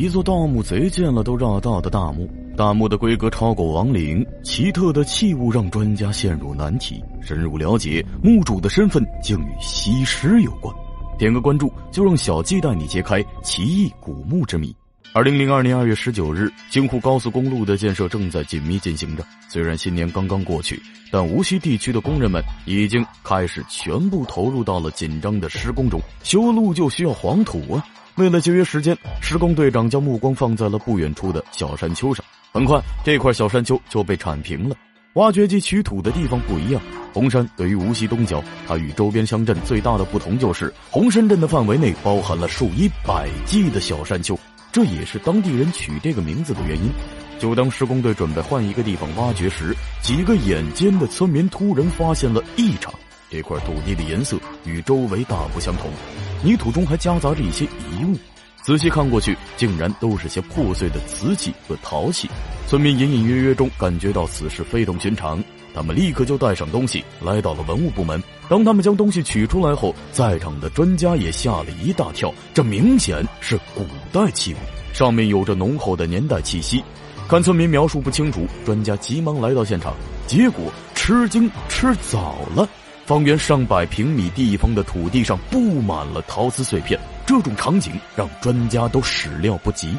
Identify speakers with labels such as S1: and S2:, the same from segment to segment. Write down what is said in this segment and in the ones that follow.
S1: 一座盗墓贼见了都绕道的大墓，大墓的规格超过王陵，奇特的器物让专家陷入难题。深入了解，墓主的身份竟与西施有关。点个关注，就让小鸡带你揭开奇异古墓之谜。二零零二年二月十九日，京沪高速公路的建设正在紧密进行着。虽然新年刚刚过去，但无锡地区的工人们已经开始全部投入到了紧张的施工中。修路就需要黄土啊！为了节约时间，施工队长将目光放在了不远处的小山丘上。很快，这块小山丘就被铲平了。挖掘机取土的地方不一样，红山对于无锡东郊，它与周边乡镇最大的不同就是红山镇的范围内包含了数以百计的小山丘，这也是当地人取这个名字的原因。就当施工队准备换一个地方挖掘时，几个眼尖的村民突然发现了异常。这块土地的颜色与周围大不相同，泥土中还夹杂着一些遗物。仔细看过去，竟然都是些破碎的瓷器和陶器。村民隐隐约约中感觉到此事非同寻常，他们立刻就带上东西来到了文物部门。当他们将东西取出来后，在场的专家也吓了一大跳，这明显是古代器物，上面有着浓厚的年代气息。看村民描述不清楚，专家急忙来到现场，结果吃惊吃早了。方圆上百平米地方的土地上布满了陶瓷碎片，这种场景让专家都始料不及。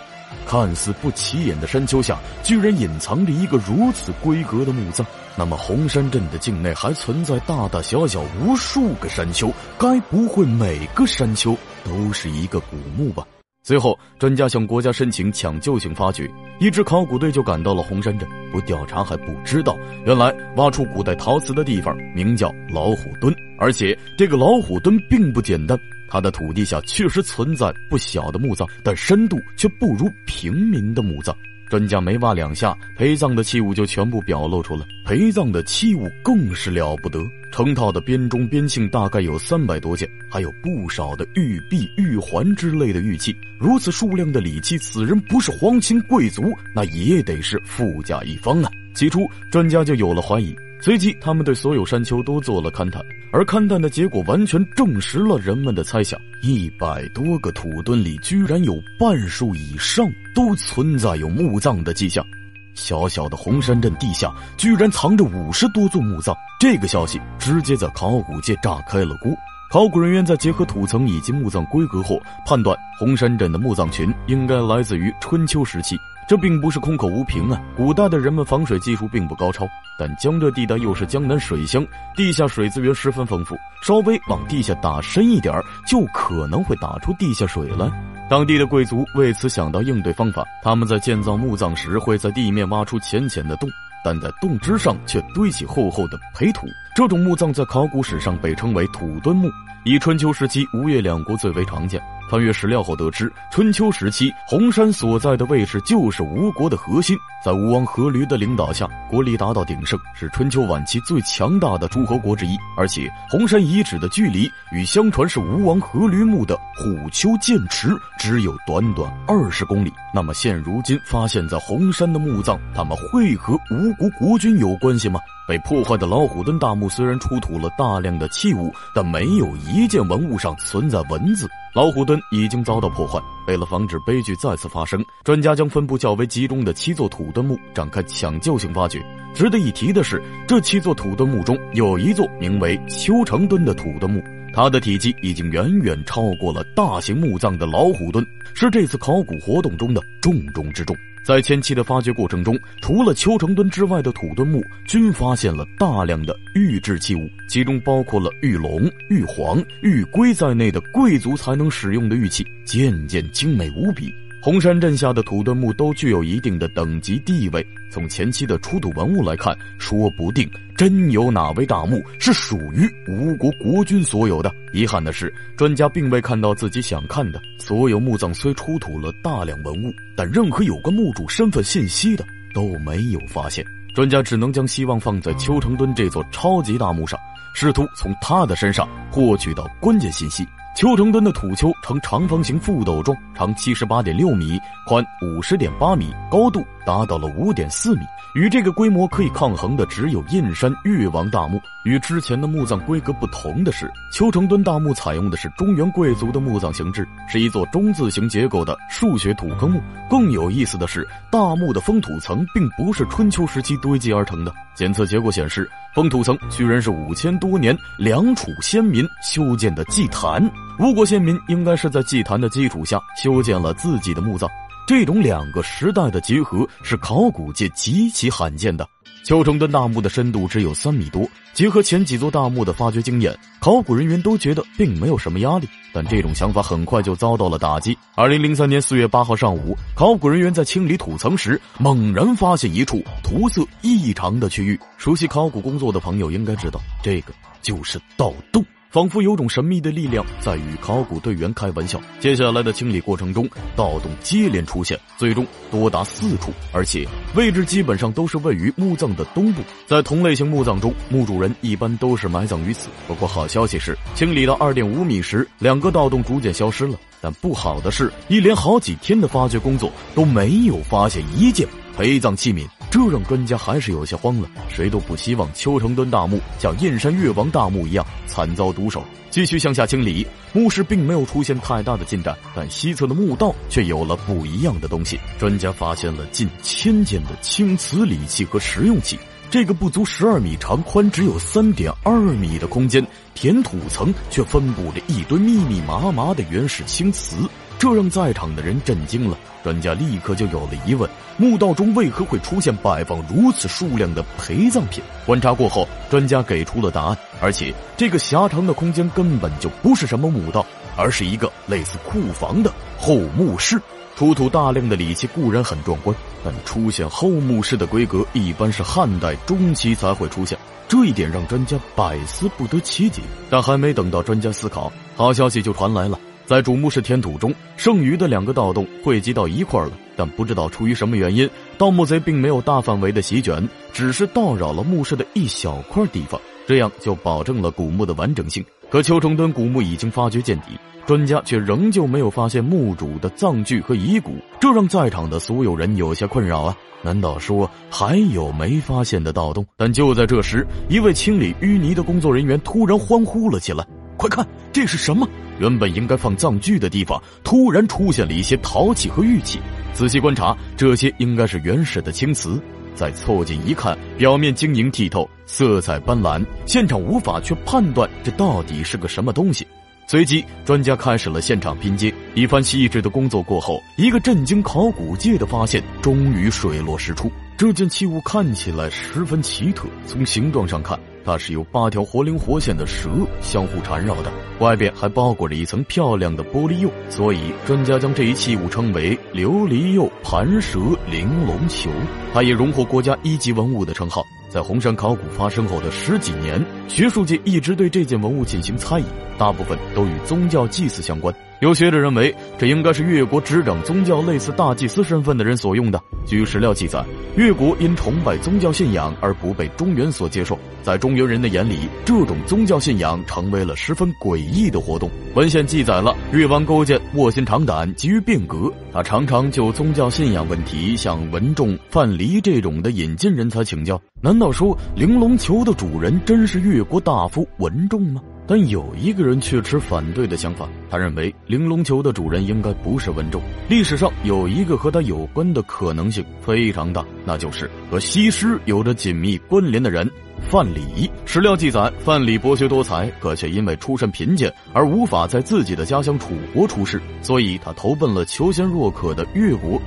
S1: 看似不起眼的山丘下，居然隐藏着一个如此规格的墓葬。那么，红山镇的境内还存在大大小小无数个山丘，该不会每个山丘都是一个古墓吧？随后，专家向国家申请抢救性发掘，一支考古队就赶到了红山镇。不调查还不知道，原来挖出古代陶瓷的地方名叫老虎墩，而且这个老虎墩并不简单，它的土地下确实存在不小的墓葬，但深度却不如平民的墓葬。专家没挖两下，陪葬的器物就全部表露出来。陪葬的器物更是了不得，成套的编钟编磬大概有三百多件，还有不少的玉璧、玉环之类的玉器。如此数量的礼器，此人不是皇亲贵族，那也得是富甲一方啊！起初，专家就有了怀疑。随即，他们对所有山丘都做了勘探，而勘探的结果完全证实了人们的猜想：一百多个土墩里，居然有半数以上都存在有墓葬的迹象。小小的红山镇地下，居然藏着五十多座墓葬。这个消息直接在考古界炸开了锅。考古人员在结合土层以及墓葬规格后，判断红山镇的墓葬群应该来自于春秋时期。这并不是空口无凭啊！古代的人们防水技术并不高超，但江浙地带又是江南水乡，地下水资源十分丰富，稍微往地下打深一点就可能会打出地下水来。当地的贵族为此想到应对方法，他们在建造墓葬时会在地面挖出浅浅的洞，但在洞之上却堆起厚厚的培土。这种墓葬在考古史上被称为土墩墓，以春秋时期吴越两国最为常见。翻阅史料后得知，春秋时期红山所在的位置就是吴国的核心，在吴王阖闾的领导下，国力达到鼎盛，是春秋晚期最强大的诸侯国之一。而且红山遗址的距离与相传是吴王阖闾墓的虎丘剑池只有短短二十公里。那么现如今发现在红山的墓葬，他们会和吴国国君有关系吗？被破坏的老虎墩大墓虽然出土了大量的器物，但没有一件文物上存在文字。老虎墩已经遭到破坏，为了防止悲剧再次发生，专家将分布较为集中的七座土墩墓展开抢救性发掘。值得一提的是，这七座土墩墓中有一座名为丘城墩的土墩墓，它的体积已经远远超过了大型墓葬的老虎墩，是这次考古活动中的重中之重。在前期的发掘过程中，除了丘城墩之外的土墩墓，均发现了大量的玉制器物，其中包括了玉龙、玉皇、玉龟在内的贵族才能使用的玉器，件件精美无比。红山镇下的土墩墓都具有一定的等级地位。从前期的出土文物来看，说不定真有哪位大墓是属于吴国国君所有的。遗憾的是，专家并未看到自己想看的。所有墓葬虽出土了大量文物，但任何有关墓主身份信息的都没有发现。专家只能将希望放在丘城墩这座超级大墓上，试图从他的身上获取到关键信息。丘成墩的土丘呈长方形覆斗状，长七十八点六米，宽五十点八米，高度达到了五点四米。与这个规模可以抗衡的，只有印山越王大墓。与之前的墓葬规格不同的是，丘成墩大墓采用的是中原贵族的墓葬形制，是一座中字形结构的数学土坑墓。更有意思的是，大墓的封土层并不是春秋时期堆积而成的。检测结果显示，封土层居然是五千多年梁楚先民修建的祭坛。吴国先民应该是在祭坛的基础下修建了自己的墓葬。这种两个时代的结合是考古界极其罕见的。丘成墩大墓的深度只有三米多，结合前几座大墓的发掘经验，考古人员都觉得并没有什么压力。但这种想法很快就遭到了打击。二零零三年四月八号上午，考古人员在清理土层时，猛然发现一处涂色异常的区域。熟悉考古工作的朋友应该知道，这个就是盗洞。仿佛有种神秘的力量在与考古队员开玩笑。接下来的清理过程中，盗洞接连出现，最终多达四处，而且位置基本上都是位于墓葬的东部。在同类型墓葬中，墓主人一般都是埋葬于此。不过好消息是，清理到二点五米时，两个盗洞逐渐消失了。但不好的是，一连好几天的发掘工作都没有发现一件陪葬器皿。这让专家还是有些慌了。谁都不希望丘成墩大墓像燕山越王大墓一样惨遭毒手。继续向下清理，墓室并没有出现太大的进展，但西侧的墓道却有了不一样的东西。专家发现了近千件的青瓷礼器和实用器。这个不足十二米长、宽只有三点二米的空间，填土层却分布着一堆密密麻麻的原始青瓷。这让在场的人震惊了，专家立刻就有了疑问：墓道中为何会出现摆放如此数量的陪葬品？观察过后，专家给出了答案，而且这个狭长的空间根本就不是什么墓道，而是一个类似库房的后墓室。出土大量的礼器固然很壮观，但出现后墓室的规格一般是汉代中期才会出现，这一点让专家百思不得其解。但还没等到专家思考，好消息就传来了。在主墓室填土中，剩余的两个盗洞汇集到一块了，但不知道出于什么原因，盗墓贼并没有大范围的席卷，只是盗扰了墓室的一小块地方，这样就保证了古墓的完整性。可邱成敦古墓已经发掘见底，专家却仍旧没有发现墓主的葬具和遗骨，这让在场的所有人有些困扰啊！难道说还有没发现的盗洞？但就在这时，一位清理淤泥的工作人员突然欢呼了起来：“快看，这是什么？”原本应该放葬具的地方，突然出现了一些陶器和玉器。仔细观察，这些应该是原始的青瓷。再凑近一看，表面晶莹剔透，色彩斑斓，现场无法去判断这到底是个什么东西。随即，专家开始了现场拼接。一番细致的工作过后，一个震惊考古界的发现终于水落石出。这件器物看起来十分奇特，从形状上看。它是由八条活灵活现的蛇相互缠绕的，外边还包裹着一层漂亮的玻璃釉，所以专家将这一器物称为“琉璃釉盘蛇玲珑球”。它也荣获国家一级文物的称号。在红山考古发生后的十几年，学术界一直对这件文物进行猜疑，大部分都与宗教祭祀相关。有学者认为，这应该是越国执掌宗教类似大祭司身份的人所用的。据史料记载，越国因崇拜宗教信仰而不被中原所接受，在中原人的眼里，这种宗教信仰成为了十分诡异的活动。文献记载了越王勾践卧薪尝胆，急于变革，他常常就宗教信仰问题向文仲、范蠡这种的引进人才请教。难道说玲珑球的主人真是越国大夫文仲吗？但有一个人却持反对的想法，他认为玲珑球的主人应该不是文仲。历史上有一个和他有关的可能性非常大，那就是和西施有着紧密关联的人——范蠡。史料记载，范蠡博学多才，可却因为出身贫贱而无法在自己的家乡楚国出世，所以他投奔了求贤若渴的越国。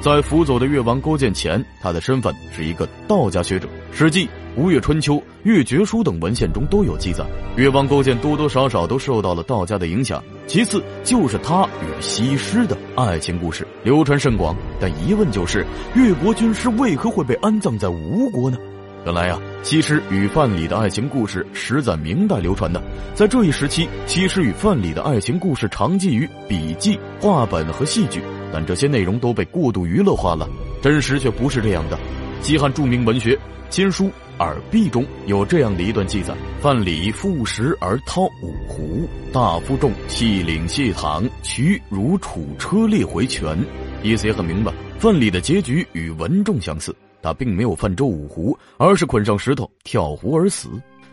S1: 在辅佐的越王勾践前，他的身份是一个道家学者。《史记》。《吴越春秋》《越绝书》等文献中都有记载，越王勾践多多少少都受到了道家的影响。其次就是他与西施的爱情故事流传甚广。但疑问就是，越国军师为何会被安葬在吴国呢？原来啊，西施与范蠡的爱情故事实在明代流传的。在这一时期，西施与范蠡的爱情故事常记于笔记、画本和戏剧，但这些内容都被过度娱乐化了，真实却不是这样的。西汉著名文学《亲书·耳壁》中有这样的一段记载：范蠡负石而掏五湖，大夫众弃领谢堂，渠如楚车裂回泉。意思也很明白，范蠡的结局与文仲相似，他并没有泛舟五湖，而是捆上石头跳湖而死。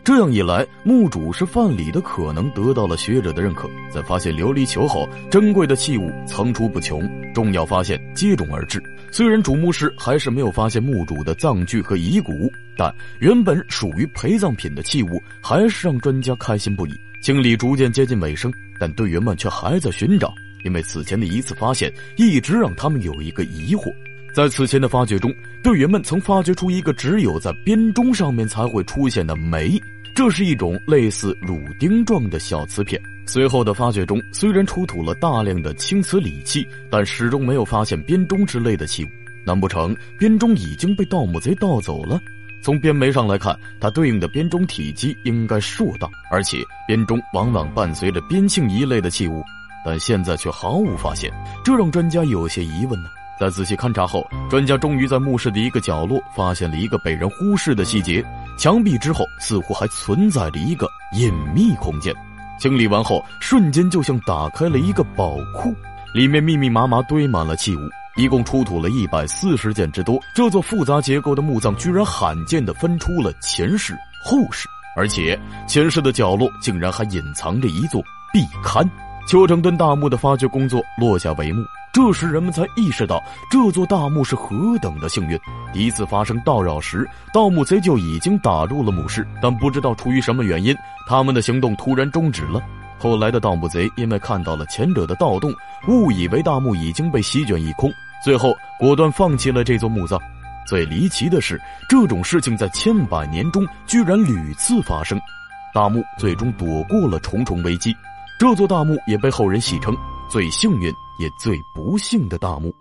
S1: 这样一来，墓主是范蠡的可能得到了学者的认可。在发现琉璃球后，珍贵的器物层出不穷，重要发现接踵而至。虽然主墓室还是没有发现墓主的葬具和遗骨，但原本属于陪葬品的器物还是让专家开心不已。清理逐渐接近尾声，但队员们却还在寻找，因为此前的一次发现一直让他们有一个疑惑。在此前的发掘中，队员们曾发掘出一个只有在编钟上面才会出现的酶。这是一种类似乳钉状的小瓷片。随后的发掘中，虽然出土了大量的青瓷礼器，但始终没有发现编钟之类的器物。难不成编钟已经被盗墓贼盗走了？从编眉上来看，它对应的编钟体积应该硕大，而且编钟往往伴随着编磬一类的器物，但现在却毫无发现，这让专家有些疑问呢。在仔细勘察后，专家终于在墓室的一个角落发现了一个被人忽视的细节：墙壁之后似乎还存在着一个隐秘空间。清理完后，瞬间就像打开了一个宝库，里面密密麻麻堆满了器物，一共出土了一百四十件之多。这座复杂结构的墓葬居然罕见地分出了前室、后室，而且前室的角落竟然还隐藏着一座壁龛。邱成墩大墓的发掘工作落下帷幕。这时，人们才意识到这座大墓是何等的幸运。第一次发生盗扰时，盗墓贼就已经打入了墓室，但不知道出于什么原因，他们的行动突然终止了。后来的盗墓贼因为看到了前者的盗洞，误以为大墓已经被席卷一空，最后果断放弃了这座墓葬。最离奇的是，这种事情在千百年中居然屡次发生，大墓最终躲过了重重危机。这座大墓也被后人戏称。最幸运也最不幸的大墓。